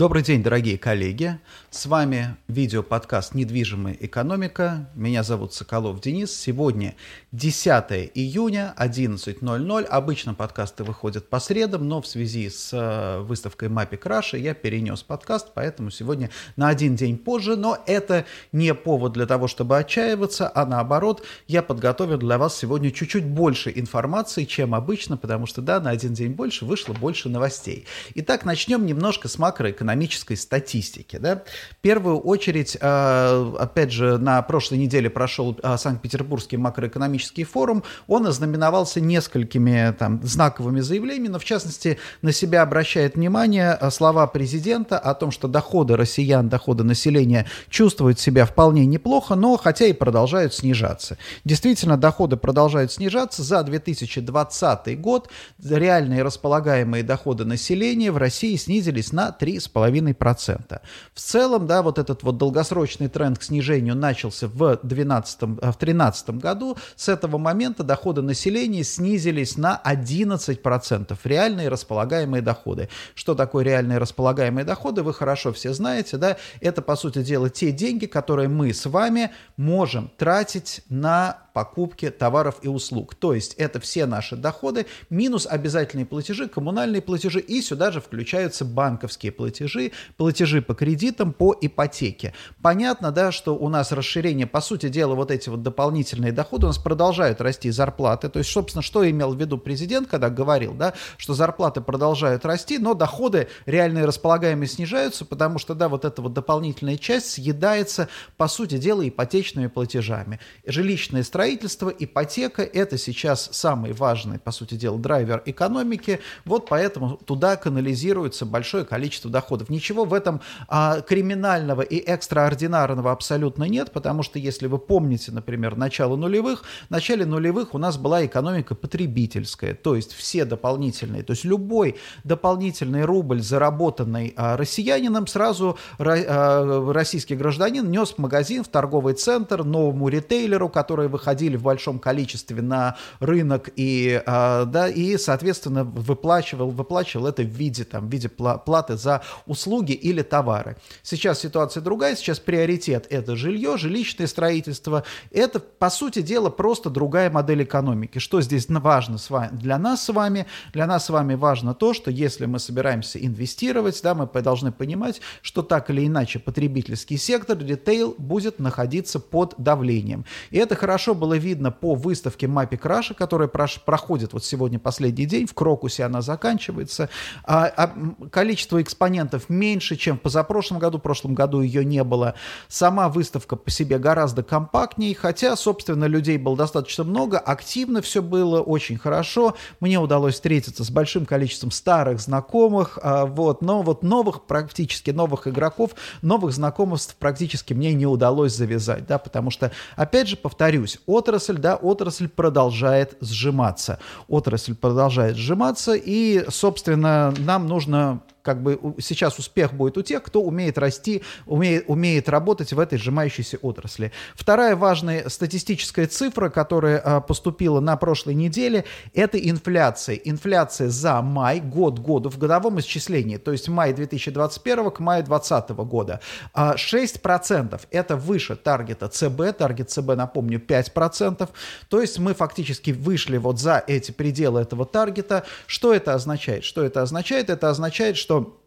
Добрый день, дорогие коллеги. С вами видеоподкаст «Недвижимая экономика». Меня зовут Соколов Денис. Сегодня 10 июня, 11.00. Обычно подкасты выходят по средам, но в связи с э, выставкой Мапи Краша я перенес подкаст, поэтому сегодня на один день позже. Но это не повод для того, чтобы отчаиваться, а наоборот, я подготовил для вас сегодня чуть-чуть больше информации, чем обычно, потому что, да, на один день больше вышло больше новостей. Итак, начнем немножко с макроэкономической статистики. Да? В первую очередь, э, опять же, на прошлой неделе прошел э, Санкт-Петербургский макроэкономический форум. Он ознаменовался несколькими там, знаковыми заявлениями, но в частности на себя обращает внимание э, слова президента о том, что доходы россиян, доходы населения чувствуют себя вполне неплохо, но хотя и продолжают снижаться. Действительно, доходы продолжают снижаться. За 2020 год реальные располагаемые доходы населения в России снизились на 3,5%. В целом, да, вот этот вот долгосрочный тренд к снижению начался в 2012-2013 э, году. С этого момента доходы населения снизились на 11%. Реальные располагаемые доходы. Что такое реальные располагаемые доходы, вы хорошо все знаете, да? Это, по сути дела, те деньги, которые мы с вами можем тратить на покупки товаров и услуг. То есть это все наши доходы минус обязательные платежи, коммунальные платежи и сюда же включаются банковские платежи, платежи по кредитам, по ипотеке. Понятно, да, что у нас расширение, по сути дела, вот эти вот дополнительные доходы, у нас продолжают расти зарплаты. То есть, собственно, что имел в виду президент, когда говорил, да, что зарплаты продолжают расти, но доходы реальные располагаемые снижаются, потому что, да, вот эта вот дополнительная часть съедается, по сути дела, ипотечными платежами. Жилищные страны строительство, ипотека – это сейчас самый важный, по сути дела, драйвер экономики. Вот поэтому туда канализируется большое количество доходов. Ничего в этом а, криминального и экстраординарного абсолютно нет, потому что, если вы помните, например, начало нулевых, в начале нулевых у нас была экономика потребительская, то есть все дополнительные, то есть любой дополнительный рубль, заработанный а, россиянином, сразу а, российский гражданин нес в магазин, в торговый центр, новому ритейлеру, который выходил выходили в большом количестве на рынок и, а, да, и соответственно, выплачивал, выплачивал это в виде, там, в виде платы за услуги или товары. Сейчас ситуация другая, сейчас приоритет – это жилье, жилищное строительство. Это, по сути дела, просто другая модель экономики. Что здесь важно с вами, для нас с вами? Для нас с вами важно то, что если мы собираемся инвестировать, да, мы должны понимать, что так или иначе потребительский сектор, ритейл будет находиться под давлением. И это хорошо было видно по выставке Мапи Краша, которая проходит вот сегодня последний день, в Крокусе она заканчивается. А, а количество экспонентов меньше, чем в позапрошлом году, в прошлом году ее не было. Сама выставка по себе гораздо компактнее, хотя, собственно, людей было достаточно много, активно все было, очень хорошо. Мне удалось встретиться с большим количеством старых знакомых, а, вот, но вот новых, практически новых игроков, новых знакомств практически мне не удалось завязать, да, потому что, опять же, повторюсь, отрасль, да, отрасль продолжает сжиматься. Отрасль продолжает сжиматься, и, собственно, нам нужно как бы сейчас успех будет у тех, кто умеет расти, умеет, умеет работать в этой сжимающейся отрасли. Вторая важная статистическая цифра, которая а, поступила на прошлой неделе, это инфляция. Инфляция за май, год году в годовом исчислении, то есть май 2021 к маю 2020 года. 6% а, это выше таргета ЦБ, таргет ЦБ, напомню, 5%, то есть мы фактически вышли вот за эти пределы этого таргета. Что это означает? Что это означает? Это означает, что что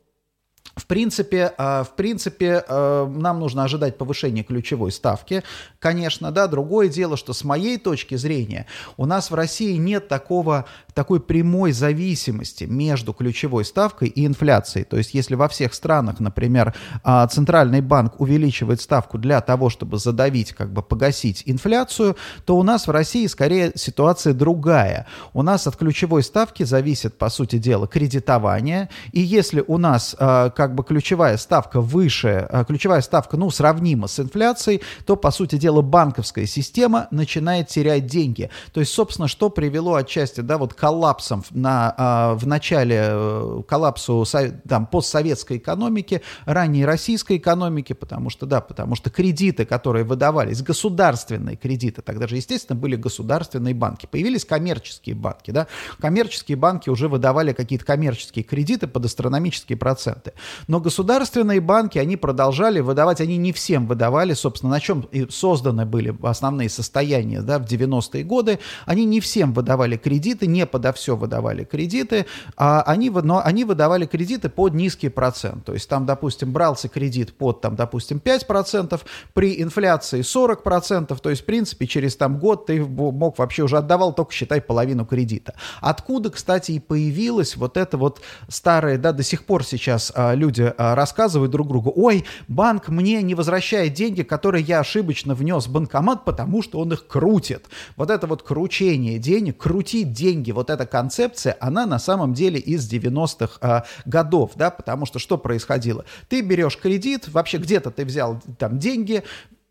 в принципе, а, в принципе, а, нам нужно ожидать повышения ключевой ставки, конечно, да. Другое дело, что с моей точки зрения у нас в России нет такого, такой прямой зависимости между ключевой ставкой и инфляцией. То есть, если во всех странах, например, а, Центральный банк увеличивает ставку для того, чтобы задавить, как бы погасить инфляцию, то у нас в России скорее ситуация другая. У нас от ключевой ставки зависит, по сути дела, кредитование. И если у нас как бы ключевая ставка выше, а, ключевая ставка, ну, сравнима с инфляцией, то, по сути дела, банковская система начинает терять деньги. То есть, собственно, что привело отчасти, да, вот коллапсом на, а, в начале, э, коллапсу там, постсоветской экономики, ранней российской экономики, потому что, да, потому что кредиты, которые выдавались, государственные кредиты, тогда же, естественно, были государственные банки, появились коммерческие банки, да, коммерческие банки уже выдавали какие-то коммерческие кредиты под астрономические проценты. Но государственные банки, они продолжали выдавать, они не всем выдавали, собственно, на чем и созданы были основные состояния да, в 90-е годы, они не всем выдавали кредиты, не подо все выдавали кредиты, а они, но они выдавали кредиты под низкий процент, то есть там, допустим, брался кредит под, там, допустим, 5%, при инфляции 40%, то есть, в принципе, через там год ты мог вообще уже отдавал только, считай, половину кредита. Откуда, кстати, и появилась вот эта вот старая, да, до сих пор сейчас а, люди а, рассказывают друг другу, ой, банк мне не возвращает деньги, которые я ошибочно внес в банкомат, потому что он их крутит. Вот это вот кручение денег, крутить деньги, вот эта концепция, она на самом деле из 90-х а, годов, да, потому что что происходило? Ты берешь кредит, вообще где-то ты взял там деньги,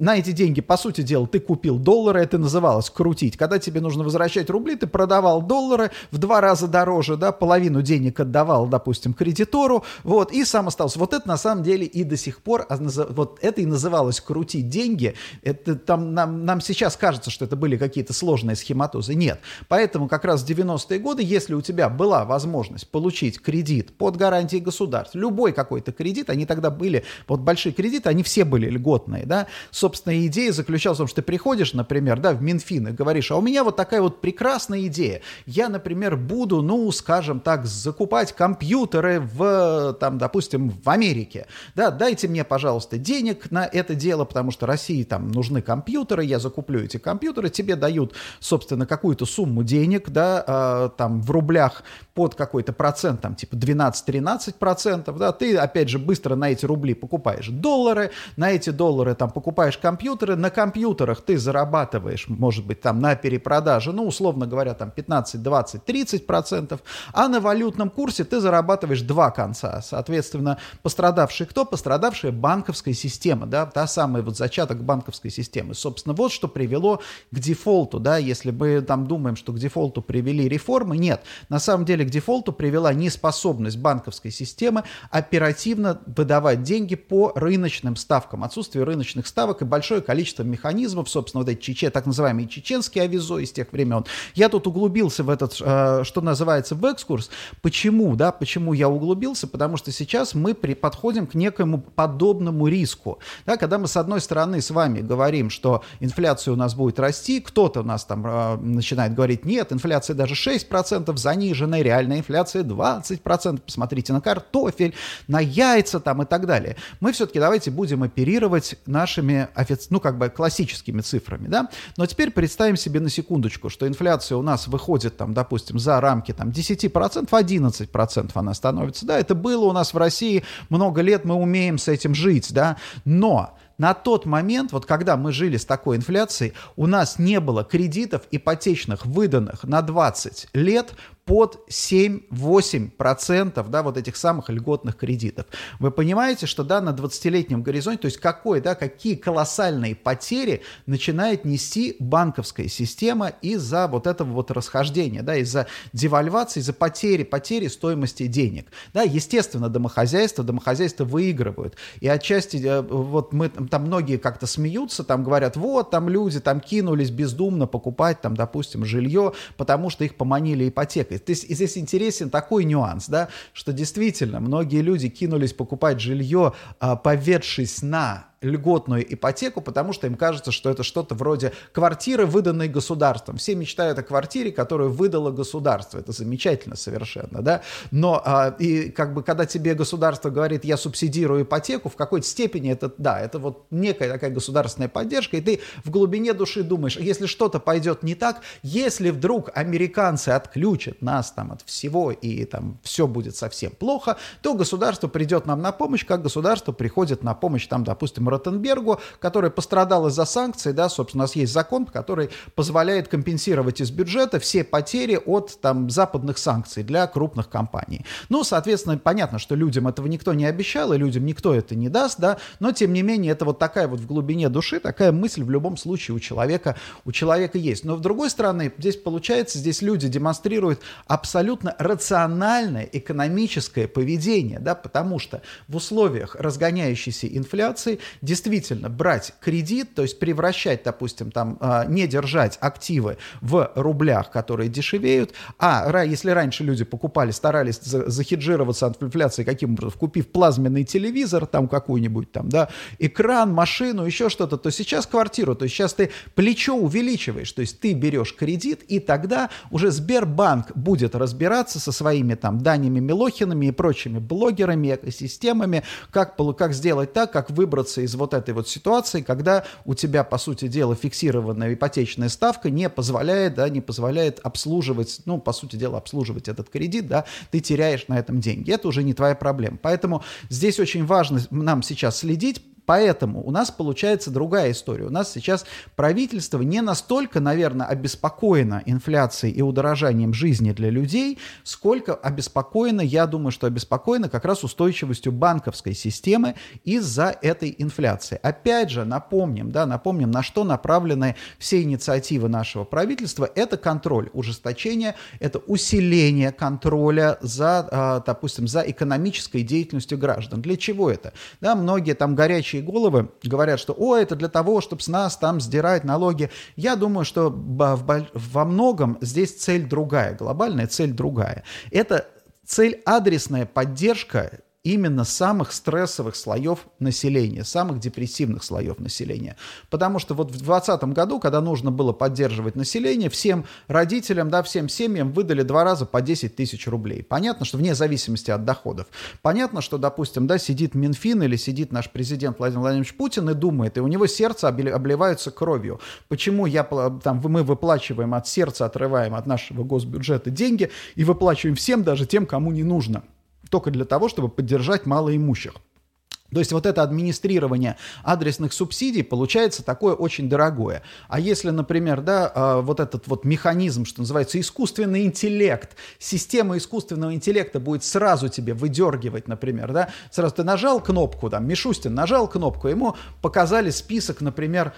на эти деньги, по сути дела, ты купил доллары, это называлось крутить. Когда тебе нужно возвращать рубли, ты продавал доллары в два раза дороже, да, половину денег отдавал, допустим, кредитору, вот, и сам остался. Вот это на самом деле и до сих пор, а вот это и называлось крутить деньги. Это там нам, нам сейчас кажется, что это были какие-то сложные схематозы. Нет. Поэтому как раз в 90-е годы, если у тебя была возможность получить кредит под гарантией государства, любой какой-то кредит, они тогда были, вот большие кредиты, они все были льготные, да, собственно, идея заключалась в том, что ты приходишь, например, да, в Минфин и говоришь, а у меня вот такая вот прекрасная идея. Я, например, буду, ну, скажем так, закупать компьютеры в, там, допустим, в Америке. Да, дайте мне, пожалуйста, денег на это дело, потому что России там нужны компьютеры, я закуплю эти компьютеры, тебе дают, собственно, какую-то сумму денег, да, э, там, в рублях под какой-то процент, там, типа 12-13 процентов, да, ты, опять же, быстро на эти рубли покупаешь доллары, на эти доллары, там, покупаешь компьютеры, на компьютерах ты зарабатываешь, может быть, там на перепродаже, ну, условно говоря, там 15, 20, 30 процентов, а на валютном курсе ты зарабатываешь два конца. Соответственно, пострадавший кто? Пострадавшая банковская система, да, та самая вот зачаток банковской системы. Собственно, вот что привело к дефолту, да, если мы там думаем, что к дефолту привели реформы, нет. На самом деле к дефолту привела неспособность банковской системы оперативно выдавать деньги по рыночным ставкам, отсутствие рыночных ставок и большое количество механизмов, собственно, вот эти чече, так называемые чеченские авизо из тех времен. Я тут углубился в этот, э, что называется, в экскурс. Почему, да, почему я углубился? Потому что сейчас мы при, подходим к некоему подобному риску. Да, когда мы, с одной стороны, с вами говорим, что инфляция у нас будет расти, кто-то у нас там э, начинает говорить, нет, инфляция даже 6% заниженная, реальная инфляция 20%, посмотрите на картофель, на яйца там и так далее. Мы все-таки давайте будем оперировать нашими офици... ну, как бы классическими цифрами, да, но теперь представим себе на секундочку, что инфляция у нас выходит, там, допустим, за рамки там 10%, 11% она становится, да, это было у нас в России много лет, мы умеем с этим жить, да, но на тот момент, вот когда мы жили с такой инфляцией, у нас не было кредитов ипотечных, выданных на 20 лет под 7-8% да, вот этих самых льготных кредитов. Вы понимаете, что да, на 20-летнем горизонте, то есть какой, да, какие колоссальные потери начинает нести банковская система из-за вот этого вот расхождения, да, из-за девальвации, из-за потери, потери стоимости денег. Да, естественно, домохозяйства, домохозяйства выигрывают. И отчасти э, вот мы, там многие как-то смеются, там говорят, вот, там люди там кинулись бездумно покупать, там, допустим, жилье, потому что их поманили ипотекой ипотекой. То есть здесь интересен такой нюанс, да, что действительно многие люди кинулись покупать жилье, а, поведшись на льготную ипотеку, потому что им кажется, что это что-то вроде квартиры, выданной государством. Все мечтают о квартире, которую выдало государство. Это замечательно совершенно, да. Но а, и как бы когда тебе государство говорит, я субсидирую ипотеку, в какой-то степени это, да, это вот некая такая государственная поддержка, и ты в глубине души думаешь, если что-то пойдет не так, если вдруг американцы отключат нас там от всего и там все будет совсем плохо, то государство придет нам на помощь, как государство приходит на помощь там, допустим, Ротенбергу, который пострадал из-за санкций, да, собственно, у нас есть закон, который позволяет компенсировать из бюджета все потери от там западных санкций для крупных компаний. Ну, соответственно, понятно, что людям этого никто не обещал, и людям никто это не даст, да, но тем не менее это вот такая вот в глубине души, такая мысль в любом случае у человека, у человека есть. Но с другой стороны, здесь получается, здесь люди демонстрируют абсолютно рациональное экономическое поведение, да, потому что в условиях разгоняющейся инфляции действительно брать кредит, то есть превращать, допустим, там, а, не держать активы в рублях, которые дешевеют, а если раньше люди покупали, старались захеджироваться от инфляции каким образом, купив плазменный телевизор, там какую-нибудь там, да, экран, машину, еще что-то, то сейчас квартиру, то есть сейчас ты плечо увеличиваешь, то есть ты берешь кредит, и тогда уже Сбербанк будет разбираться со своими там Данями Милохинами и прочими блогерами, экосистемами, как, как сделать так, как выбраться из вот этой вот ситуации, когда у тебя, по сути дела, фиксированная ипотечная ставка не позволяет, да, не позволяет обслуживать, ну, по сути дела, обслуживать этот кредит, да, ты теряешь на этом деньги. Это уже не твоя проблема. Поэтому здесь очень важно нам сейчас следить, Поэтому у нас получается другая история. У нас сейчас правительство не настолько, наверное, обеспокоено инфляцией и удорожанием жизни для людей, сколько обеспокоено, я думаю, что обеспокоено как раз устойчивостью банковской системы из-за этой инфляции. Опять же, напомним, да, напомним, на что направлены все инициативы нашего правительства. Это контроль, ужесточение, это усиление контроля за, а, допустим, за экономической деятельностью граждан. Для чего это? Да, многие там горячие горячие головы говорят, что «О, это для того, чтобы с нас там сдирать налоги». Я думаю, что во многом здесь цель другая, глобальная цель другая. Это цель адресная поддержка именно самых стрессовых слоев населения, самых депрессивных слоев населения. Потому что вот в 2020 году, когда нужно было поддерживать население, всем родителям, да, всем семьям выдали два раза по 10 тысяч рублей. Понятно, что вне зависимости от доходов. Понятно, что, допустим, да, сидит Минфин или сидит наш президент Владимир Владимирович Путин и думает, и у него сердце обливается кровью. Почему я, там, мы выплачиваем от сердца, отрываем от нашего госбюджета деньги и выплачиваем всем, даже тем, кому не нужно только для того, чтобы поддержать малоимущих. То есть вот это администрирование адресных субсидий получается такое очень дорогое. А если, например, да, а, вот этот вот механизм, что называется искусственный интеллект, система искусственного интеллекта будет сразу тебе выдергивать, например, да, сразу ты нажал кнопку, там, Мишустин нажал кнопку, ему показали список, например,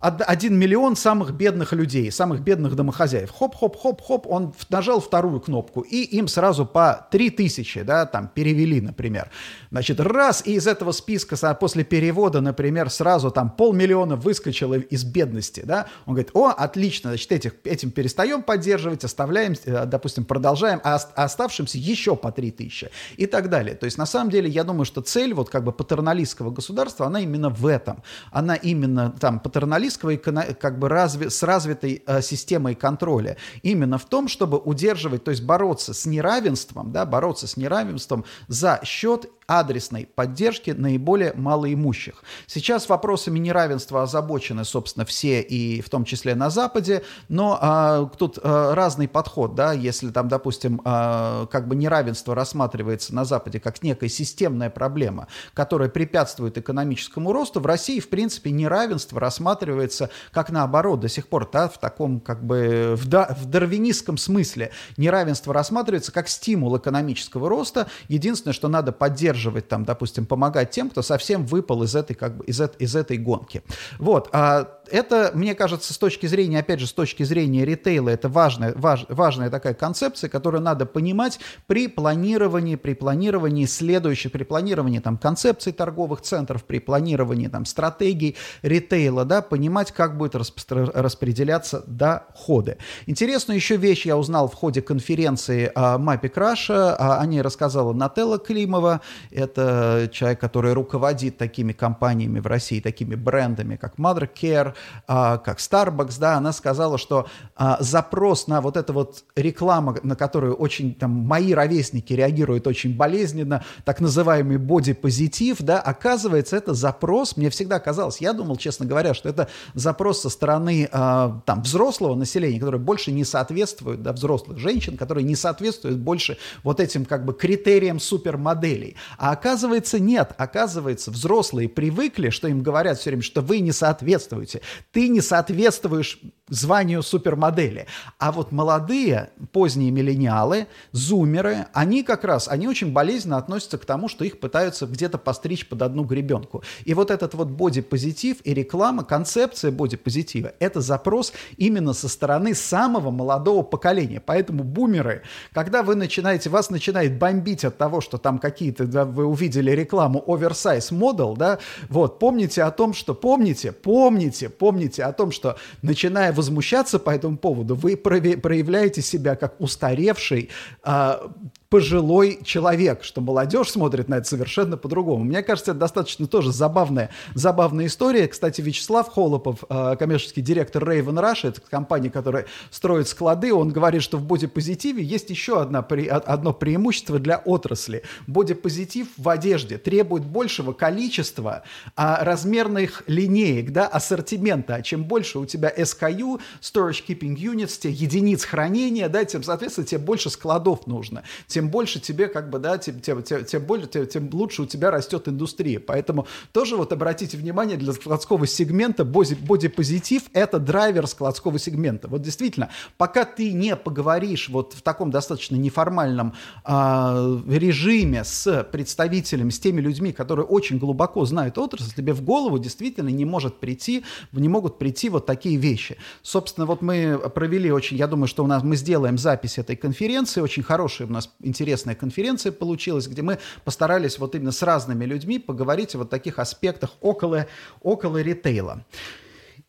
один миллион самых бедных людей, самых бедных домохозяев. Хоп-хоп-хоп-хоп, он нажал вторую кнопку, и им сразу по три тысячи, да, там, перевели, например. Значит, раз, и из этого списка после перевода, например, сразу там полмиллиона выскочило из бедности, да. Он говорит, о, отлично, значит, этих, этим перестаем поддерживать, оставляем, э, допустим, продолжаем, а, а оставшимся еще по три тысячи и так далее. То есть, на самом деле, я думаю, что цель вот как бы патерналистского государства, она именно в этом. Она именно там патерналист капиталистского как бы разви, с развитой э, системой контроля. Именно в том, чтобы удерживать, то есть бороться с неравенством, да, бороться с неравенством за счет адресной поддержки наиболее малоимущих. Сейчас вопросами неравенства озабочены, собственно, все, и в том числе на Западе, но а, тут а, разный подход, да, если там, допустим, а, как бы неравенство рассматривается на Западе как некая системная проблема, которая препятствует экономическому росту, в России, в принципе, неравенство рассматривается как наоборот, до сих пор, да, в таком как бы в, да, в дарвинистском смысле неравенство рассматривается как стимул экономического роста. Единственное, что надо поддерживать поддерживать, там, допустим, помогать тем, кто совсем выпал из этой, как бы, из, из этой гонки. Вот. А это, мне кажется, с точки зрения, опять же, с точки зрения ритейла, это важная, важ, важная такая концепция, которую надо понимать при планировании, при планировании следующих, при планировании там концепций торговых центров, при планировании там стратегий ритейла, да, понимать, как будет распределяться доходы. Интересную еще вещь я узнал в ходе конференции о мапе Краша, о ней рассказала Нателла Климова, это человек, который руководит такими компаниями в России, такими брендами, как Mother Care, а, как Starbucks, да, она сказала, что а, запрос на вот это вот реклама, на которую очень там мои ровесники реагируют очень болезненно, так называемый бодипозитив, да, оказывается, это запрос, мне всегда казалось, я думал, честно говоря, что это запрос со стороны а, там взрослого населения, которое больше не соответствует, да, взрослых женщин, которые не соответствуют больше вот этим как бы критериям супермоделей. А оказывается, нет, оказывается, взрослые привыкли, что им говорят все время, что вы не соответствуете, ты не соответствуешь званию супермодели. А вот молодые, поздние миллениалы, зумеры, они как раз, они очень болезненно относятся к тому, что их пытаются где-то постричь под одну гребенку. И вот этот вот бодипозитив и реклама, концепция бодипозитива, это запрос именно со стороны самого молодого поколения. Поэтому бумеры, когда вы начинаете, вас начинает бомбить от того, что там какие-то да, вы увидели рекламу Oversize Model, да, вот, помните о том, что, помните, помните, помните о том, что, начиная возмущаться по этому поводу, вы проявляете себя как устаревший, а, пожилой человек, что молодежь смотрит на это совершенно по-другому. Мне кажется, это достаточно тоже забавная, забавная история. Кстати, Вячеслав Холопов, э, коммерческий директор Raven Russia, это компания, которая строит склады, он говорит, что в бодипозитиве есть еще одна, одно преимущество для отрасли. Бодипозитив в одежде требует большего количества а, размерных линеек, да, ассортимента. А чем больше у тебя SKU, Storage Keeping Units, те единиц хранения, да, тем, соответственно, тебе больше складов нужно. Тем тем больше тебе как бы, да, тем, тем, тем, тем, больше, тем, тем лучше у тебя растет индустрия. Поэтому тоже вот обратите внимание, для складского сегмента бодипозитив — это драйвер складского сегмента. Вот действительно, пока ты не поговоришь вот в таком достаточно неформальном э, режиме с представителями, с теми людьми, которые очень глубоко знают отрасль, тебе в голову действительно не может прийти, не могут прийти вот такие вещи. Собственно, вот мы провели очень, я думаю, что у нас мы сделаем запись этой конференции, очень хороший у нас интересная конференция получилась, где мы постарались вот именно с разными людьми поговорить о вот таких аспектах около, около ритейла.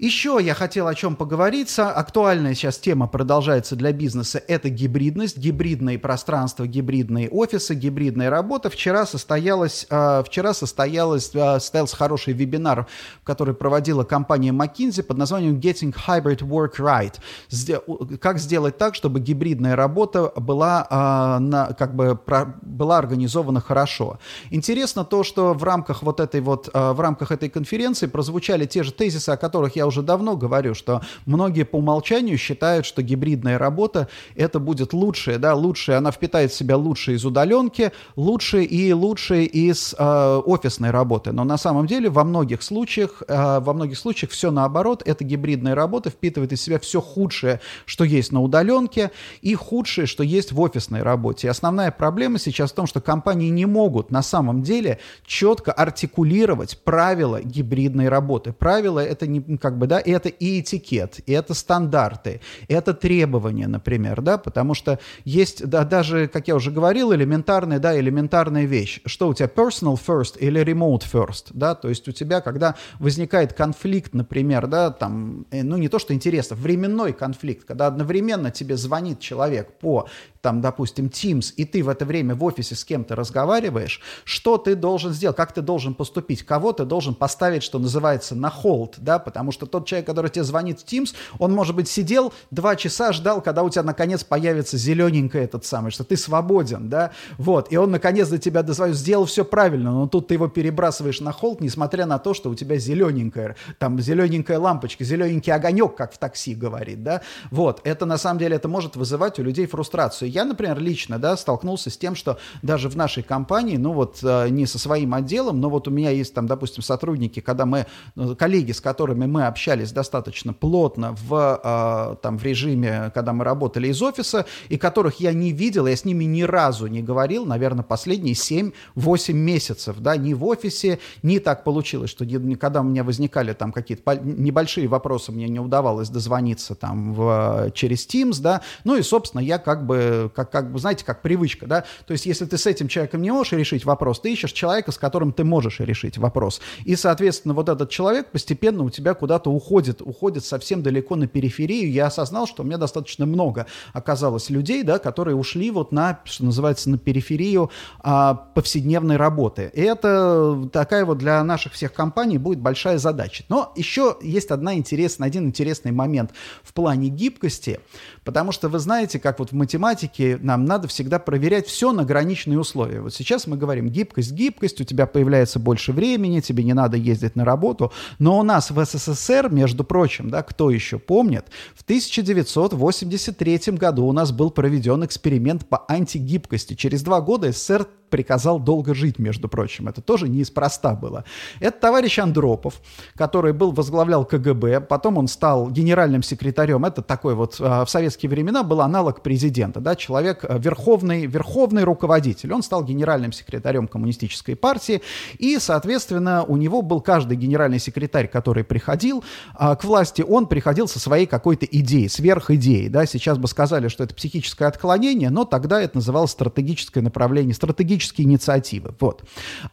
Еще я хотел о чем поговорить. Актуальная сейчас тема продолжается для бизнеса. Это гибридность, гибридные пространства, гибридные офисы, гибридная работа. Вчера состоялось, а, вчера состоялось, а, состоялся хороший вебинар, который проводила компания McKinsey под названием Getting Hybrid Work Right. Как сделать так, чтобы гибридная работа была, а, на, как бы, была организована хорошо. Интересно то, что в рамках вот этой вот, в рамках этой конференции прозвучали те же тезисы, о которых я уже давно говорю, что многие по умолчанию считают, что гибридная работа это будет лучшее, да, лучшее, она впитает в себя лучшее из удаленки, лучшее и лучшее из э, офисной работы. Но на самом деле во многих случаях, э, во многих случаях все наоборот, эта гибридная работа впитывает из себя все худшее, что есть на удаленке, и худшее, что есть в офисной работе. И основная проблема сейчас в том, что компании не могут на самом деле четко артикулировать правила гибридной работы. Правила это не как бы бы, да, это и этикет, и это стандарты, это требования, например, да, потому что есть, да, даже, как я уже говорил, элементарная, да, элементарная вещь, что у тебя personal first или remote first, да, то есть у тебя, когда возникает конфликт, например, да, там, э, ну, не то, что интересно, временной конфликт, когда одновременно тебе звонит человек по там, допустим, Teams, и ты в это время в офисе с кем-то разговариваешь, что ты должен сделать, как ты должен поступить, кого ты должен поставить, что называется, на холд, да, потому что тот человек, который тебе звонит в Teams, он, может быть, сидел два часа, ждал, когда у тебя, наконец, появится зелененький этот самый, что ты свободен, да, вот, и он, наконец, до тебя дозвонил, сделал все правильно, но тут ты его перебрасываешь на холд, несмотря на то, что у тебя зелененькая, там, зелененькая лампочка, зелененький огонек, как в такси говорит, да, вот, это, на самом деле, это может вызывать у людей фрустрацию я, например, лично, да, столкнулся с тем, что даже в нашей компании, ну вот э, не со своим отделом, но вот у меня есть там, допустим, сотрудники, когда мы, ну, коллеги, с которыми мы общались достаточно плотно в, э, там, в режиме, когда мы работали из офиса, и которых я не видел, я с ними ни разу не говорил, наверное, последние 7-8 месяцев, да, ни в офисе, ни так получилось, что когда у меня возникали там какие-то небольшие вопросы, мне не удавалось дозвониться там в, через Teams, да, ну и, собственно, я как бы как, как бы, знаете, как привычка, да, то есть если ты с этим человеком не можешь решить вопрос, ты ищешь человека, с которым ты можешь решить вопрос, и, соответственно, вот этот человек постепенно у тебя куда-то уходит, уходит совсем далеко на периферию, я осознал, что у меня достаточно много оказалось людей, да, которые ушли вот на, что называется, на периферию а, повседневной работы, и это такая вот для наших всех компаний будет большая задача. Но еще есть одна интересная, один интересный момент в плане гибкости, потому что вы знаете, как вот в математике практике нам надо всегда проверять все на граничные условия. Вот сейчас мы говорим гибкость, гибкость, у тебя появляется больше времени, тебе не надо ездить на работу. Но у нас в СССР, между прочим, да, кто еще помнит, в 1983 году у нас был проведен эксперимент по антигибкости. Через два года СССР приказал долго жить, между прочим. Это тоже неспроста было. Это товарищ Андропов, который был, возглавлял КГБ, потом он стал генеральным секретарем. Это такой вот а, в советские времена был аналог президента, да, человек, а, верховный, верховный руководитель. Он стал генеральным секретарем коммунистической партии, и, соответственно, у него был каждый генеральный секретарь, который приходил а, к власти, он приходил со своей какой-то идеей, сверхидеей, да, сейчас бы сказали, что это психическое отклонение, но тогда это называлось стратегическое направление, стратегическое политические инициативы. Вот.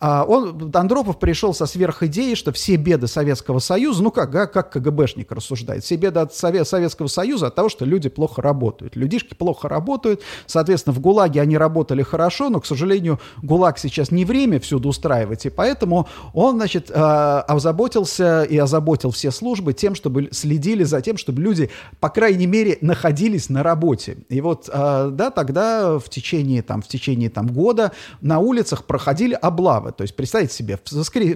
А он, Андропов пришел со сверхидеей, что все беды Советского Союза, ну как, как КГБшник рассуждает, все беды от Советского Союза от того, что люди плохо работают. Людишки плохо работают, соответственно, в ГУЛАГе они работали хорошо, но, к сожалению, ГУЛАГ сейчас не время всюду устраивать, и поэтому он, значит, а, озаботился и озаботил все службы тем, чтобы следили за тем, чтобы люди, по крайней мере, находились на работе. И вот, а, да, тогда в течение, там, в течение там, года на улицах проходили облавы. То есть, представьте себе,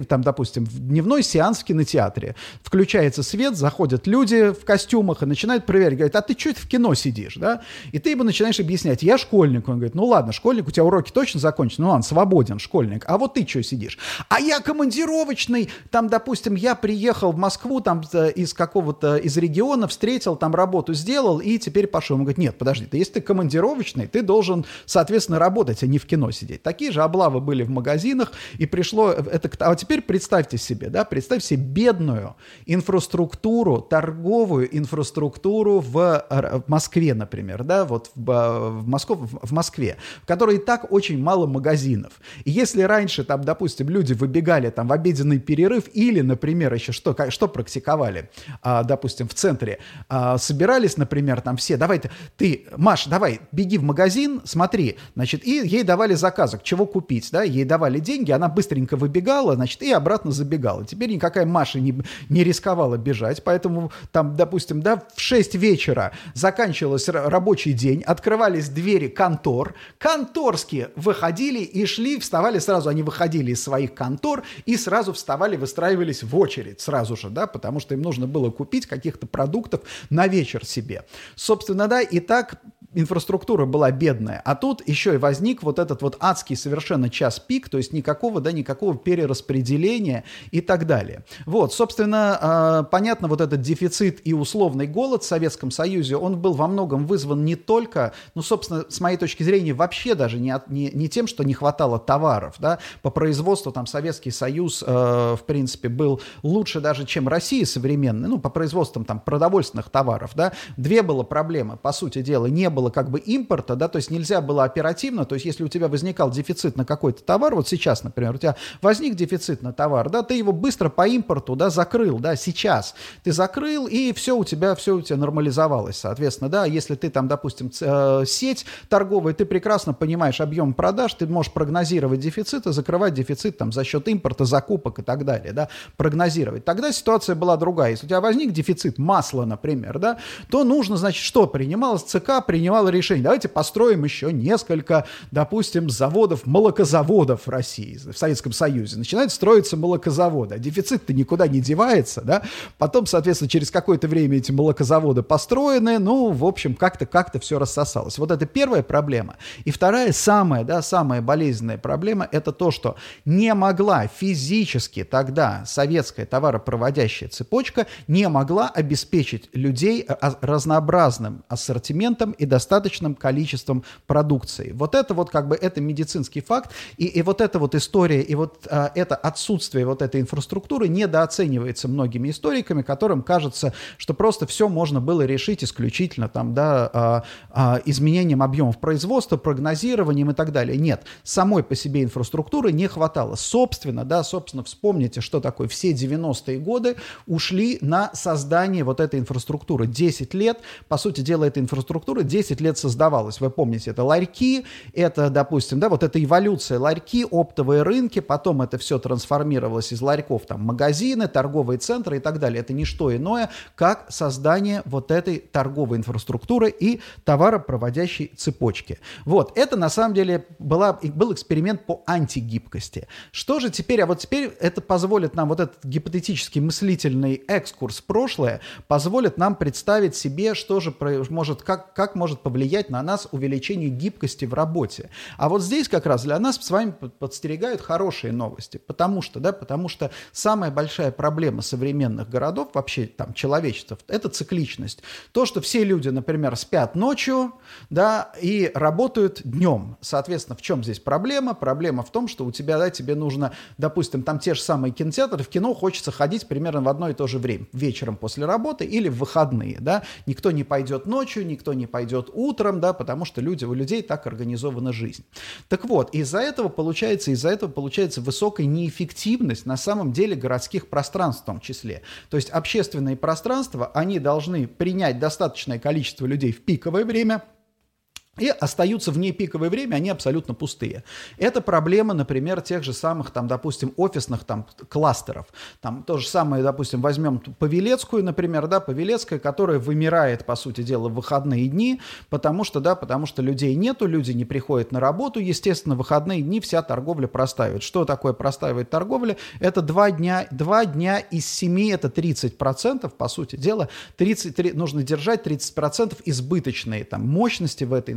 там, допустим, в дневной сеанс в кинотеатре включается свет, заходят люди в костюмах и начинают проверять. Говорят, а ты что это в кино сидишь, да? И ты ему начинаешь объяснять, я школьник. Он говорит, ну ладно, школьник, у тебя уроки точно закончены? Ну ладно, свободен школьник. А вот ты что сидишь? А я командировочный, там, допустим, я приехал в Москву там из какого-то, из региона, встретил, там работу сделал и теперь пошел. Он говорит, нет, подожди, ты, если ты командировочный, ты должен, соответственно, работать, а не в кино сидеть. Такие же облавы были в магазинах, и пришло это... А теперь представьте себе, да, представьте себе бедную инфраструктуру, торговую инфраструктуру в, в Москве, например, да, вот в, в, Москве, в Москве, в которой и так очень мало магазинов. И если раньше там, допустим, люди выбегали там в обеденный перерыв или, например, еще что, что практиковали, а, допустим, в центре, а, собирались, например, там все, давай ты, ты, Маш, давай, беги в магазин, смотри, значит, и ей давали заказок, чего купить, да, ей давали деньги, она быстренько выбегала, значит, и обратно забегала. Теперь никакая Маша не, не рисковала бежать, поэтому там, допустим, да, в 6 вечера заканчивался рабочий день, открывались двери контор, конторские выходили и шли, вставали сразу, они выходили из своих контор и сразу вставали, выстраивались в очередь сразу же, да, потому что им нужно было купить каких-то продуктов на вечер себе. Собственно, да, и так инфраструктура была бедная, а тут еще и возник вот этот вот адский совершенно час пик, то есть никакого, да, никакого перераспределения и так далее. Вот, собственно, э, понятно, вот этот дефицит и условный голод в Советском Союзе, он был во многом вызван не только, ну, собственно, с моей точки зрения, вообще даже не, от, не, не тем, что не хватало товаров, да, по производству там Советский Союз, э, в принципе, был лучше даже, чем Россия современная, ну, по производству там продовольственных товаров, да, две было проблемы, по сути дела, не было было как бы импорта, да, то есть нельзя было оперативно, то есть если у тебя возникал дефицит на какой-то товар, вот сейчас, например, у тебя возник дефицит на товар, да, ты его быстро по импорту, да, закрыл, да, сейчас ты закрыл, и все у тебя, все у тебя нормализовалось, соответственно, да, если ты там, допустим, э, сеть торговая, ты прекрасно понимаешь объем продаж, ты можешь прогнозировать дефицит и закрывать дефицит там за счет импорта, закупок и так далее, да, прогнозировать. Тогда ситуация была другая. Если у тебя возник дефицит масла, например, да, то нужно, значит, что принималось? ЦК принимал принимала решение, давайте построим еще несколько, допустим, заводов, молокозаводов в России, в Советском Союзе. Начинают строиться молокозаводы, а дефицит-то никуда не девается, да. Потом, соответственно, через какое-то время эти молокозаводы построены, ну, в общем, как-то как все рассосалось. Вот это первая проблема. И вторая, самая, да, самая болезненная проблема, это то, что не могла физически тогда советская товаропроводящая цепочка не могла обеспечить людей разнообразным ассортиментом и достаточно достаточным количеством продукции. Вот это вот как бы это медицинский факт, и, и вот эта вот история, и вот а, это отсутствие вот этой инфраструктуры недооценивается многими историками, которым кажется, что просто все можно было решить исключительно там, да, а, а, изменением объемов производства, прогнозированием и так далее. Нет, самой по себе инфраструктуры не хватало. Собственно, да, собственно, вспомните, что такое все 90-е годы ушли на создание вот этой инфраструктуры. 10 лет, по сути дела, эта инфраструктура 10 10 лет создавалось. Вы помните, это ларьки, это, допустим, да, вот эта эволюция ларьки, оптовые рынки, потом это все трансформировалось из ларьков, там, магазины, торговые центры и так далее. Это не что иное, как создание вот этой торговой инфраструктуры и товаропроводящей цепочки. Вот, это на самом деле была, был эксперимент по антигибкости. Что же теперь, а вот теперь это позволит нам, вот этот гипотетический мыслительный экскурс прошлое, позволит нам представить себе, что же может, как, как может повлиять на нас увеличение гибкости в работе. А вот здесь как раз для нас с вами подстерегают хорошие новости, потому что, да, потому что самая большая проблема современных городов, вообще там человечества, это цикличность. То, что все люди, например, спят ночью, да, и работают днем. Соответственно, в чем здесь проблема? Проблема в том, что у тебя, да, тебе нужно, допустим, там те же самые кинотеатры, в кино хочется ходить примерно в одно и то же время, вечером после работы или в выходные, да, никто не пойдет ночью, никто не пойдет идет утром, да, потому что люди, у людей так организована жизнь. Так вот, из-за этого получается, из-за этого получается высокая неэффективность на самом деле городских пространств в том числе. То есть общественные пространства, они должны принять достаточное количество людей в пиковое время – и остаются в пиковое время, они абсолютно пустые. Это проблема, например, тех же самых, там, допустим, офисных там, кластеров. Там то же самое, допустим, возьмем Павелецкую, например, да, Павелецкая, которая вымирает, по сути дела, в выходные дни, потому что, да, потому что людей нету, люди не приходят на работу, естественно, в выходные дни вся торговля простаивает. Что такое простаивает торговля? Это два дня, два дня из семи, это 30%, по сути дела, 30, нужно держать 30% избыточные там, мощности в этой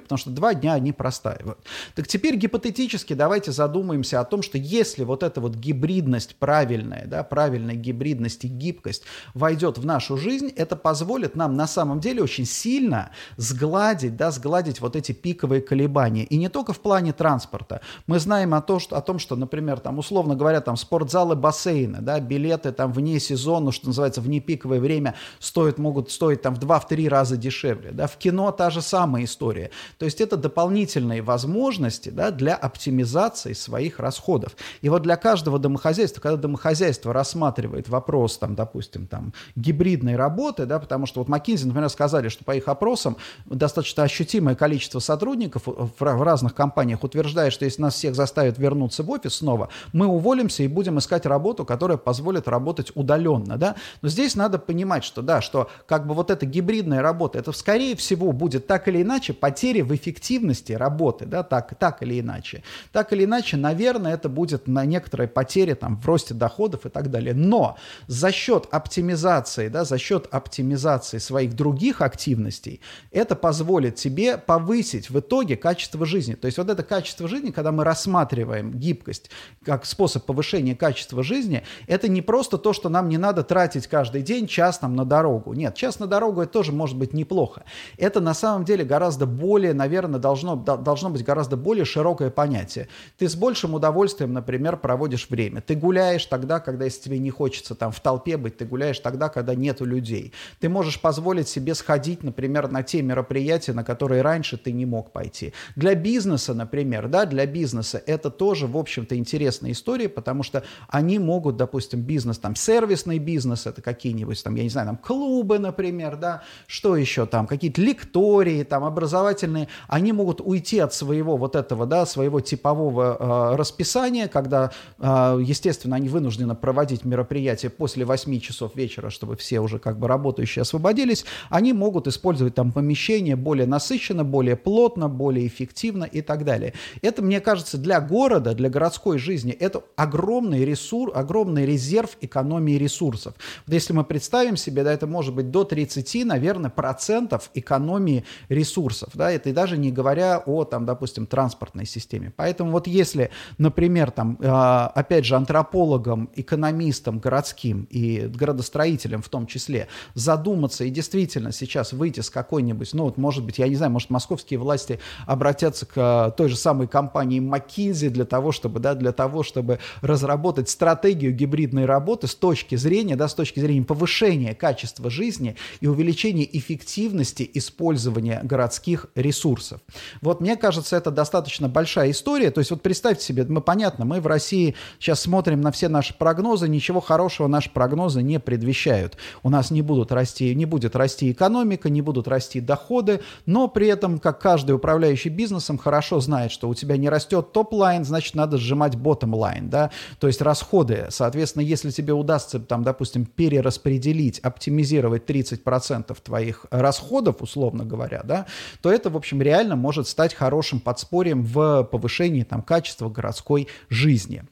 потому что два дня они простаивают. Так теперь гипотетически давайте задумаемся о том, что если вот эта вот гибридность правильная, да, правильная гибридность и гибкость войдет в нашу жизнь, это позволит нам на самом деле очень сильно сгладить, да, сгладить вот эти пиковые колебания. И не только в плане транспорта. Мы знаем о, том, что, о том, что, например, там, условно говоря, там спортзалы, бассейны, да, билеты там вне сезона, что называется, вне пиковое время стоят, могут стоить там в 2-3 раза дешевле. Да. В кино та же самая история история. То есть это дополнительные возможности да, для оптимизации своих расходов. И вот для каждого домохозяйства, когда домохозяйство рассматривает вопрос, там, допустим, там, гибридной работы, да, потому что вот McKinsey, например, сказали, что по их опросам достаточно ощутимое количество сотрудников в разных компаниях утверждает, что если нас всех заставят вернуться в офис снова, мы уволимся и будем искать работу, которая позволит работать удаленно. Да? Но здесь надо понимать, что да, что как бы вот эта гибридная работа, это скорее всего будет так или иначе потери в эффективности работы, да, так, так или иначе. Так или иначе, наверное, это будет на некоторые потери там, в росте доходов и так далее. Но за счет оптимизации, да, за счет оптимизации своих других активностей, это позволит тебе повысить в итоге качество жизни. То есть вот это качество жизни, когда мы рассматриваем гибкость как способ повышения качества жизни, это не просто то, что нам не надо тратить каждый день час там на дорогу. Нет, час на дорогу это тоже может быть неплохо. Это на самом деле гораздо гораздо более, наверное, должно, должно быть гораздо более широкое понятие. Ты с большим удовольствием, например, проводишь время. Ты гуляешь тогда, когда если тебе не хочется там в толпе быть, ты гуляешь тогда, когда нету людей. Ты можешь позволить себе сходить, например, на те мероприятия, на которые раньше ты не мог пойти. Для бизнеса, например, да, для бизнеса это тоже, в общем-то, интересная история, потому что они могут, допустим, бизнес, там, сервисный бизнес, это какие-нибудь, там, я не знаю, там, клубы, например, да, что еще там, какие-то лектории, там, образовательные образовательные, они могут уйти от своего вот этого, да, своего типового э, расписания, когда, э, естественно, они вынуждены проводить мероприятия после 8 часов вечера, чтобы все уже как бы работающие освободились, они могут использовать там помещение более насыщенно, более плотно, более эффективно и так далее. Это, мне кажется, для города, для городской жизни, это огромный ресурс, огромный резерв экономии ресурсов. Вот если мы представим себе, да, это может быть до 30, наверное, процентов экономии ресурсов ресурсов, да, это и даже не говоря о, там, допустим, транспортной системе. Поэтому вот если, например, там, а, опять же, антропологам, экономистам городским и градостроителям в том числе задуматься и действительно сейчас выйти с какой-нибудь, ну вот, может быть, я не знаю, может, московские власти обратятся к а, той же самой компании McKinsey для того, чтобы, да, для того, чтобы разработать стратегию гибридной работы с точки зрения, да, с точки зрения повышения качества жизни и увеличения эффективности использования городских людских ресурсов. Вот мне кажется, это достаточно большая история. То есть вот представьте себе, мы понятно, мы в России сейчас смотрим на все наши прогнозы, ничего хорошего наши прогнозы не предвещают. У нас не будут расти, не будет расти экономика, не будут расти доходы, но при этом, как каждый управляющий бизнесом хорошо знает, что у тебя не растет top line, значит, надо сжимать bottom line, да, то есть расходы. Соответственно, если тебе удастся, там, допустим, перераспределить, оптимизировать 30% твоих расходов, условно говоря, да, то это, в общем, реально может стать хорошим подспорьем в повышении там, качества городской жизни.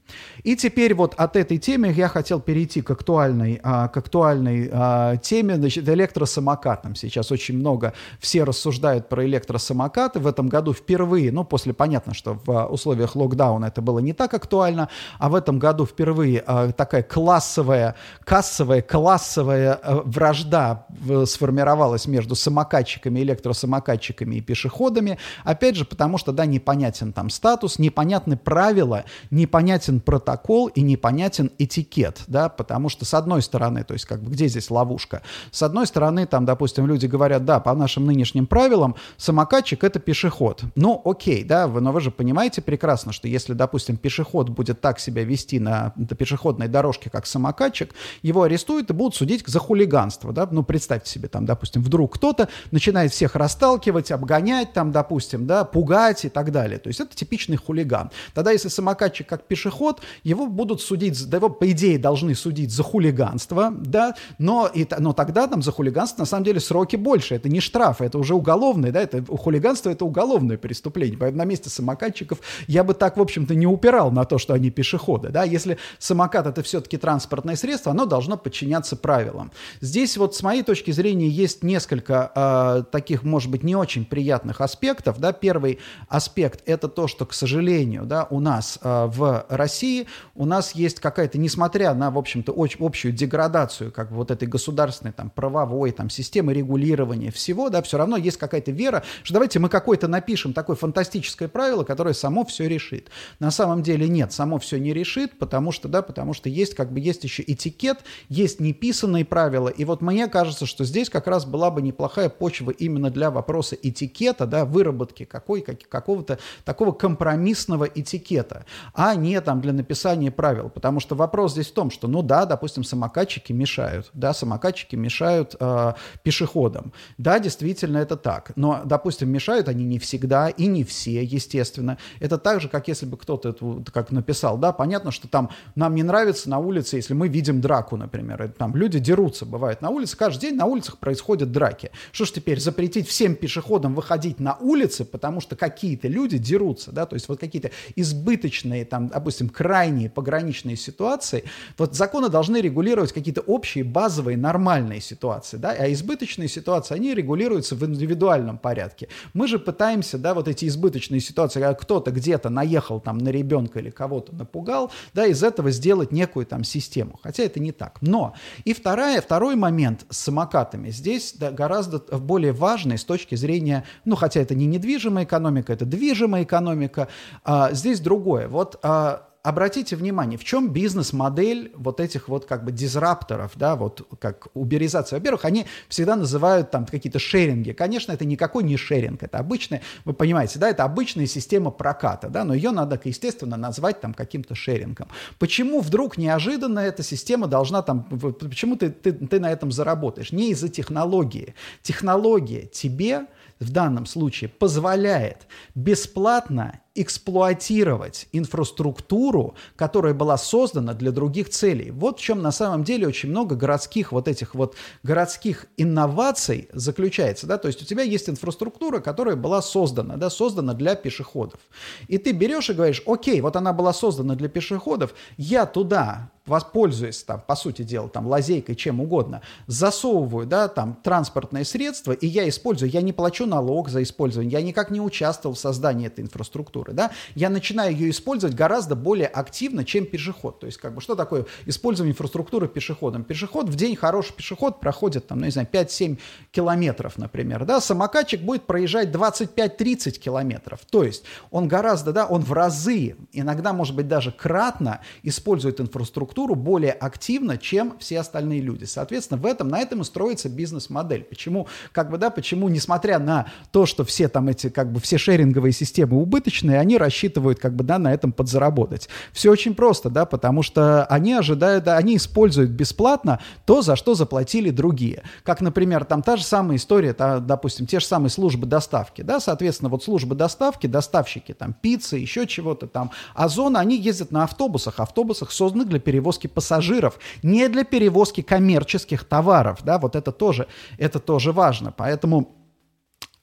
И теперь вот от этой темы я хотел перейти к актуальной, а, к актуальной а, теме, значит, электросамокатам. Сейчас очень много все рассуждают про электросамокаты. В этом году впервые, ну, после, понятно, что в условиях локдауна это было не так актуально, а в этом году впервые а, такая классовая, кассовая, классовая а, вражда сформировалась между самокатчиками и электросамокатчиками самокатчиками и пешеходами. Опять же, потому что, да, непонятен там статус, непонятны правила, непонятен протокол и непонятен этикет, да, потому что с одной стороны, то есть как бы где здесь ловушка? С одной стороны, там, допустим, люди говорят, да, по нашим нынешним правилам самокатчик это пешеход. Ну, окей, да, вы, но вы же понимаете прекрасно, что если, допустим, пешеход будет так себя вести на, на пешеходной дорожке, как самокатчик, его арестуют и будут судить за хулиганство, да, ну, представьте себе, там, допустим, вдруг кто-то начинает всех расталкивать, обгонять, там, допустим, да, пугать и так далее. То есть это типичный хулиган. Тогда, если самокатчик как пешеход, его будут судить, да его, по идее, должны судить за хулиганство, да, но, и, но тогда там за хулиганство, на самом деле, сроки больше. Это не штраф, это уже уголовное, да, это хулиганство, это уголовное преступление. Поэтому на месте самокатчиков я бы так, в общем-то, не упирал на то, что они пешеходы, да. Если самокат это все-таки транспортное средство, оно должно подчиняться правилам. Здесь вот с моей точки зрения есть несколько э, таких, может быть, не очень приятных аспектов, да. Первый аспект это то, что, к сожалению, да, у нас э, в России у нас есть какая-то, несмотря на, в общем-то, общую деградацию как бы вот этой государственной, там, правовой, там, системы регулирования всего, да, все равно есть какая-то вера, что давайте мы какое-то напишем такое фантастическое правило, которое само все решит. На самом деле нет, само все не решит, потому что, да, потому что есть как бы есть еще этикет, есть неписанные правила, и вот мне кажется, что здесь как раз была бы неплохая почва именно для вопроса этикета, да, выработки какой, как, какого-то такого компромиссного этикета, а не там для написания правил, потому что вопрос здесь в том, что, ну да, допустим, самокатчики мешают, да, самокатчики мешают э, пешеходам, да, действительно это так, но, допустим, мешают они не всегда и не все, естественно, это так же, как если бы кто-то, как написал, да, понятно, что там нам не нравится на улице, если мы видим драку, например, там люди дерутся, бывает на улице, каждый день на улицах происходят драки, что ж теперь, запретить всем пешеходам выходить на улицы, потому что какие-то люди дерутся, да, то есть вот какие-то избыточные, там, допустим, крайние пограничные ситуации, вот законы должны регулировать какие-то общие, базовые, нормальные ситуации, да, а избыточные ситуации, они регулируются в индивидуальном порядке. Мы же пытаемся, да, вот эти избыточные ситуации, когда кто-то где-то наехал там на ребенка или кого-то напугал, да, из этого сделать некую там систему, хотя это не так. Но и вторая, второй момент с самокатами здесь да, гораздо более важный с точки зрения, ну, хотя это не недвижимая экономика, это движимая экономика, а, здесь другое. Вот а, обратите внимание, в чем бизнес-модель вот этих вот как бы дизрапторов, да, вот как уберизация. Во-первых, они всегда называют там какие-то шеринги. Конечно, это никакой не шеринг, это обычная, вы понимаете, да, это обычная система проката, да, но ее надо, естественно, назвать там каким-то шерингом. Почему вдруг неожиданно эта система должна там, почему ты, ты, ты на этом заработаешь? Не из-за технологии. Технология тебе в данном случае позволяет бесплатно эксплуатировать инфраструктуру, которая была создана для других целей. Вот в чем на самом деле очень много городских вот этих вот городских инноваций заключается, да, то есть у тебя есть инфраструктура, которая была создана, да, создана для пешеходов. И ты берешь и говоришь, окей, вот она была создана для пешеходов, я туда воспользуясь, там, по сути дела, там, лазейкой, чем угодно, засовываю, да, там, транспортное средство, и я использую, я не плачу налог за использование, я никак не участвовал в создании этой инфраструктуры, инфраструктуры, да, я начинаю ее использовать гораздо более активно, чем пешеход. То есть, как бы, что такое использование инфраструктуры пешеходом? Пешеход в день, хороший пешеход проходит, там, ну, не знаю, 5-7 километров, например, да, самокатчик будет проезжать 25-30 километров. То есть, он гораздо, да, он в разы, иногда, может быть, даже кратно использует инфраструктуру более активно, чем все остальные люди. Соответственно, в этом, на этом и строится бизнес-модель. Почему, как бы, да, почему, несмотря на то, что все там эти, как бы, все шеринговые системы убыточные, и они рассчитывают как бы, да, на этом подзаработать. Все очень просто, да, потому что они ожидают, да, они используют бесплатно то, за что заплатили другие. Как, например, там та же самая история, та, допустим, те же самые службы доставки, да, соответственно, вот службы доставки, доставщики там пиццы, еще чего-то там, Озон, они ездят на автобусах, автобусах созданных для перевозки пассажиров, не для перевозки коммерческих товаров, да, вот это тоже, это тоже важно, поэтому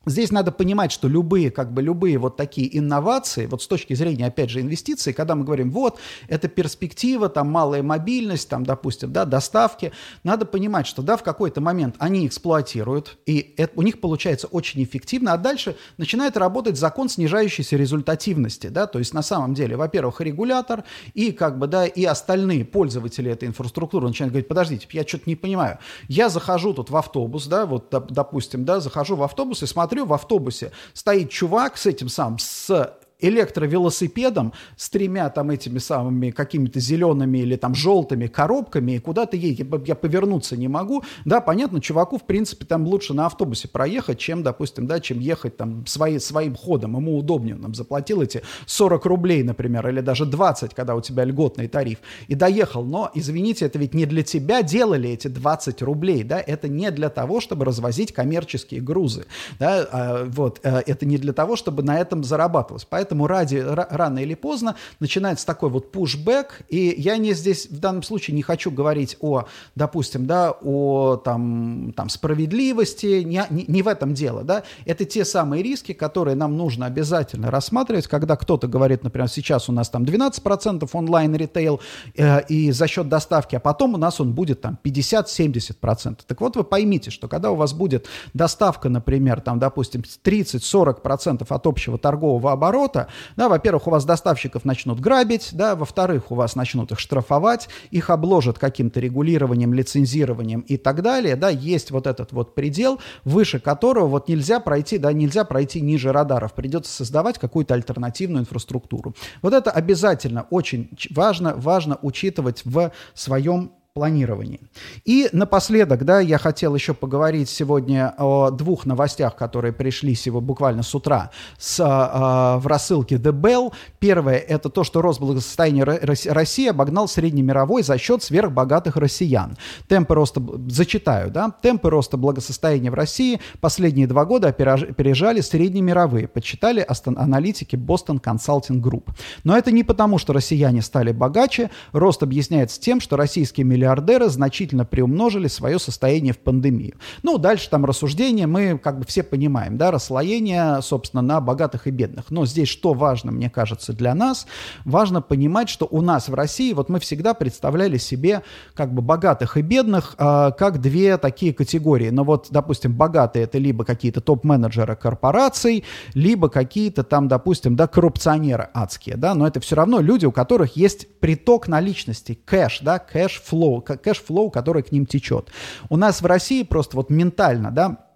Здесь надо понимать, что любые, как бы любые вот такие инновации, вот с точки зрения, опять же, инвестиций, когда мы говорим, вот, это перспектива, там, малая мобильность, там, допустим, да, доставки, надо понимать, что, да, в какой-то момент они эксплуатируют, и это, у них получается очень эффективно, а дальше начинает работать закон снижающейся результативности, да, то есть на самом деле, во-первых, регулятор и, как бы, да, и остальные пользователи этой инфраструктуры начинают говорить, подождите, я что-то не понимаю, я захожу тут в автобус, да, вот, допустим, да, захожу в автобус и смотрю, смотрю, в автобусе стоит чувак с этим самым, с электровелосипедом с тремя там этими самыми какими-то зелеными или там желтыми коробками, и куда-то едет, я повернуться не могу, да, понятно, чуваку, в принципе, там лучше на автобусе проехать, чем, допустим, да, чем ехать там свои, своим ходом, ему удобнее, он нам заплатил эти 40 рублей, например, или даже 20, когда у тебя льготный тариф, и доехал, но, извините, это ведь не для тебя делали эти 20 рублей, да, это не для того, чтобы развозить коммерческие грузы, да, а, вот, э, это не для того, чтобы на этом зарабатывалось, поэтому Поэтому ради, рано или поздно начинается такой вот пушбэк, и я не здесь в данном случае не хочу говорить о, допустим, да, о там, там справедливости, не, не, не в этом дело, да, это те самые риски, которые нам нужно обязательно рассматривать, когда кто-то говорит, например, сейчас у нас там 12% онлайн-ритейл э, и за счет доставки, а потом у нас он будет там 50-70%. Так вот вы поймите, что когда у вас будет доставка, например, там, допустим, 30-40% от общего торгового оборота, что, да, во-первых, у вас доставщиков начнут грабить, да, во-вторых, у вас начнут их штрафовать, их обложат каким-то регулированием, лицензированием и так далее, да, есть вот этот вот предел, выше которого вот нельзя пройти, да, нельзя пройти ниже радаров, придется создавать какую-то альтернативную инфраструктуру. Вот это обязательно очень важно, важно учитывать в своем планировании. И напоследок, да, я хотел еще поговорить сегодня о двух новостях, которые пришли сегодня буквально с утра с, а, в рассылке The Bell. Первое – это то, что рост благосостояния России обогнал среднемировой за счет сверхбогатых россиян. Темпы роста, зачитаю, да, темпы роста благосостояния в России последние два года опережали среднемировые, подсчитали аналитики Boston Consulting Group. Но это не потому, что россияне стали богаче, рост объясняется тем, что российские миллионеры миллиардеры значительно приумножили свое состояние в пандемию. Ну, дальше там рассуждения, мы как бы все понимаем, да, расслоение, собственно, на богатых и бедных. Но здесь что важно, мне кажется, для нас? Важно понимать, что у нас в России, вот мы всегда представляли себе как бы богатых и бедных э, как две такие категории. Но вот, допустим, богатые это либо какие-то топ-менеджеры корпораций, либо какие-то там, допустим, да, коррупционеры адские, да, но это все равно люди, у которых есть приток наличности, кэш, да, cash flow, cash flow, который к ним течет. У нас в России просто вот ментально, да,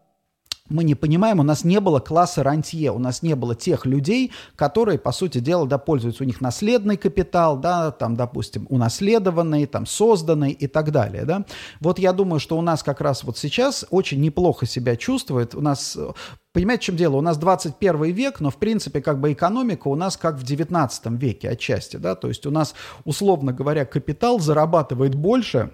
мы не понимаем, у нас не было класса рантье, у нас не было тех людей, которые, по сути дела, да, пользуются, у них наследный капитал, да, там, допустим, унаследованный, там, созданный и так далее, да. Вот я думаю, что у нас как раз вот сейчас очень неплохо себя чувствует, у нас Понимаете, в чем дело? У нас 21 век, но, в принципе, как бы экономика у нас как в 19 веке отчасти, да, то есть у нас, условно говоря, капитал зарабатывает больше,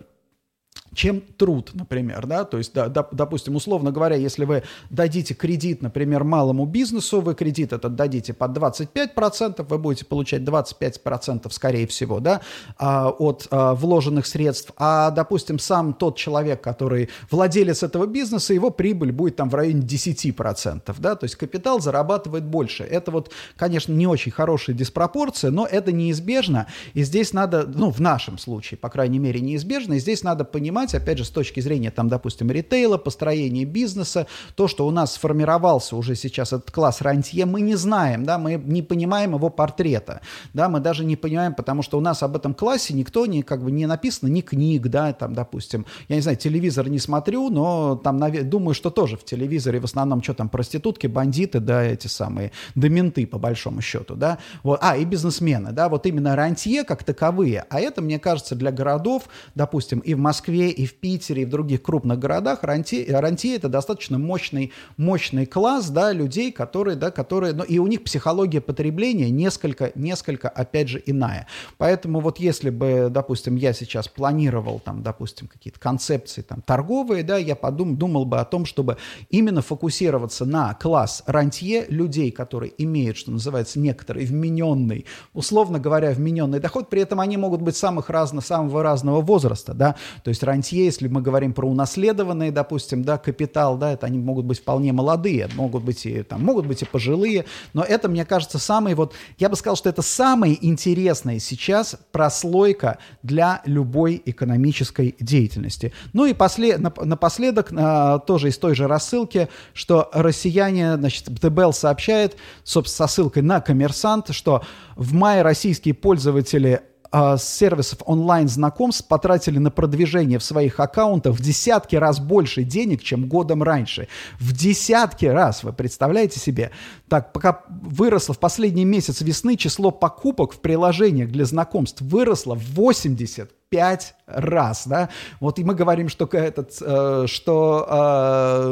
чем труд, например, да, то есть, да, допустим, условно говоря, если вы дадите кредит, например, малому бизнесу, вы кредит этот дадите под 25%, вы будете получать 25%, скорее всего, да, а, от а, вложенных средств, а, допустим, сам тот человек, который владелец этого бизнеса, его прибыль будет там в районе 10%, да, то есть капитал зарабатывает больше. Это вот, конечно, не очень хорошая диспропорция, но это неизбежно, и здесь надо, ну, в нашем случае, по крайней мере, неизбежно, и здесь надо понимать, понимать, опять же, с точки зрения, там, допустим, ритейла, построения бизнеса, то, что у нас сформировался уже сейчас этот класс рантье, мы не знаем, да, мы не понимаем его портрета, да, мы даже не понимаем, потому что у нас об этом классе никто не, как бы, не написано, ни книг, да, там, допустим, я не знаю, телевизор не смотрю, но там, думаю, что тоже в телевизоре в основном, что там, проститутки, бандиты, да, эти самые, да менты, по большому счету, да, вот, а, и бизнесмены, да, вот именно рантье как таковые, а это, мне кажется, для городов, допустим, и в Москве, и в Питере, и в других крупных городах. Рантье, рантье это достаточно мощный, мощный класс, да, людей, которые, да, которые, ну, и у них психология потребления несколько, несколько, опять же, иная. Поэтому вот если бы, допустим, я сейчас планировал, там, допустим, какие-то концепции там торговые, да, я подумал, думал бы о том, чтобы именно фокусироваться на класс рантье людей, которые имеют, что называется, некоторый вмененный, условно говоря, вмененный доход, при этом они могут быть самых разно, самого разного возраста, да, то есть рантье, если мы говорим про унаследованные, допустим, да, капитал, да, это они могут быть вполне молодые, могут быть и, там, могут быть и пожилые, но это, мне кажется, самый вот, я бы сказал, что это самая интересная сейчас прослойка для любой экономической деятельности. Ну и после, напоследок, а, тоже из той же рассылки, что россияне, значит, ТБЛ сообщает, собственно, со ссылкой на коммерсант, что в мае российские пользователи э, сервисов онлайн-знакомств потратили на продвижение в своих аккаунтах в десятки раз больше денег, чем годом раньше. В десятки раз, вы представляете себе? Так, пока выросло в последний месяц весны число покупок в приложениях для знакомств выросло в 80 пять раз, да, вот и мы говорим, что, этот, э, что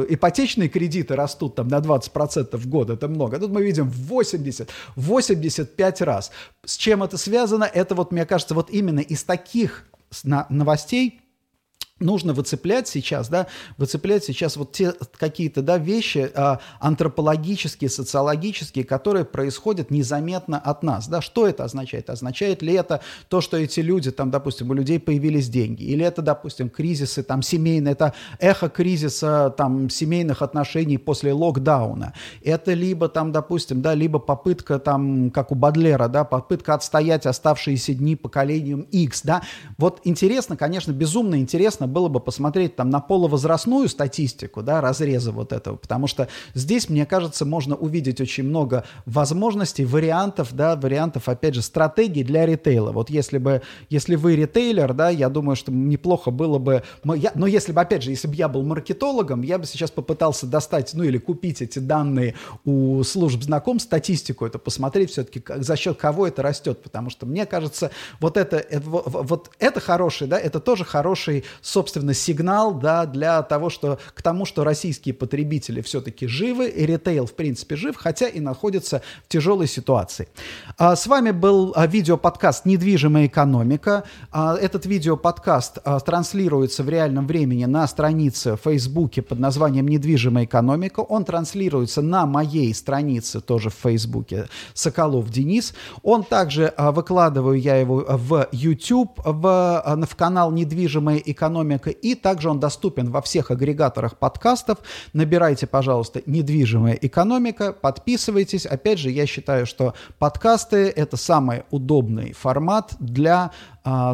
э, ипотечные кредиты растут там на 20% в год, это много, тут мы видим 80, 85 раз. С чем это связано? Это вот, мне кажется, вот именно из таких новостей нужно выцеплять сейчас, да, выцеплять сейчас вот те какие-то, да, вещи а, антропологические, социологические, которые происходят незаметно от нас, да, что это означает? Означает ли это то, что эти люди, там, допустим, у людей появились деньги, или это, допустим, кризисы, там, семейные, это эхо кризиса, там, семейных отношений после локдауна, это либо, там, допустим, да, либо попытка, там, как у Бадлера, да, попытка отстоять оставшиеся дни поколением X, да, вот интересно, конечно, безумно интересно интересно было бы посмотреть там на полувозрастную статистику, да, разреза вот этого, потому что здесь, мне кажется, можно увидеть очень много возможностей, вариантов, да, вариантов, опять же, стратегий для ритейла. Вот если бы, если вы ритейлер, да, я думаю, что неплохо было бы, я, но если бы, опять же, если бы я был маркетологом, я бы сейчас попытался достать, ну или купить эти данные у служб знакомств, статистику это посмотреть все-таки, за счет кого это растет, потому что мне кажется, вот это, это вот это хороший, да, это тоже хороший собственно, сигнал, да, для того, что, к тому, что российские потребители все-таки живы, и ритейл, в принципе, жив, хотя и находится в тяжелой ситуации. А, с вами был а, видеоподкаст «Недвижимая экономика». А, этот видеоподкаст транслируется в реальном времени на странице в Фейсбуке под названием «Недвижимая экономика». Он транслируется на моей странице тоже в Фейсбуке «Соколов Денис». Он также, выкладываю я его в YouTube, в, в канал «Недвижимая экономика», экономика, и также он доступен во всех агрегаторах подкастов. Набирайте, пожалуйста, «Недвижимая экономика», подписывайтесь. Опять же, я считаю, что подкасты – это самый удобный формат для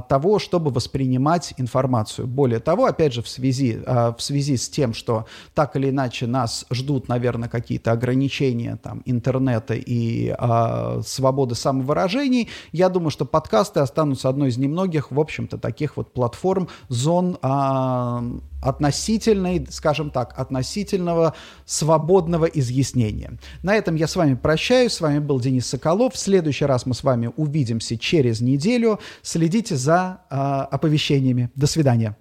того, чтобы воспринимать информацию. Более того, опять же, в связи, а, в связи с тем, что так или иначе нас ждут, наверное, какие-то ограничения там, интернета и а, свободы самовыражений, я думаю, что подкасты останутся одной из немногих, в общем-то, таких вот платформ, зон а, относительной, скажем так, относительного свободного изъяснения. На этом я с вами прощаюсь. С вами был Денис Соколов. В следующий раз мы с вами увидимся через неделю. Следите за э, оповещениями. До свидания.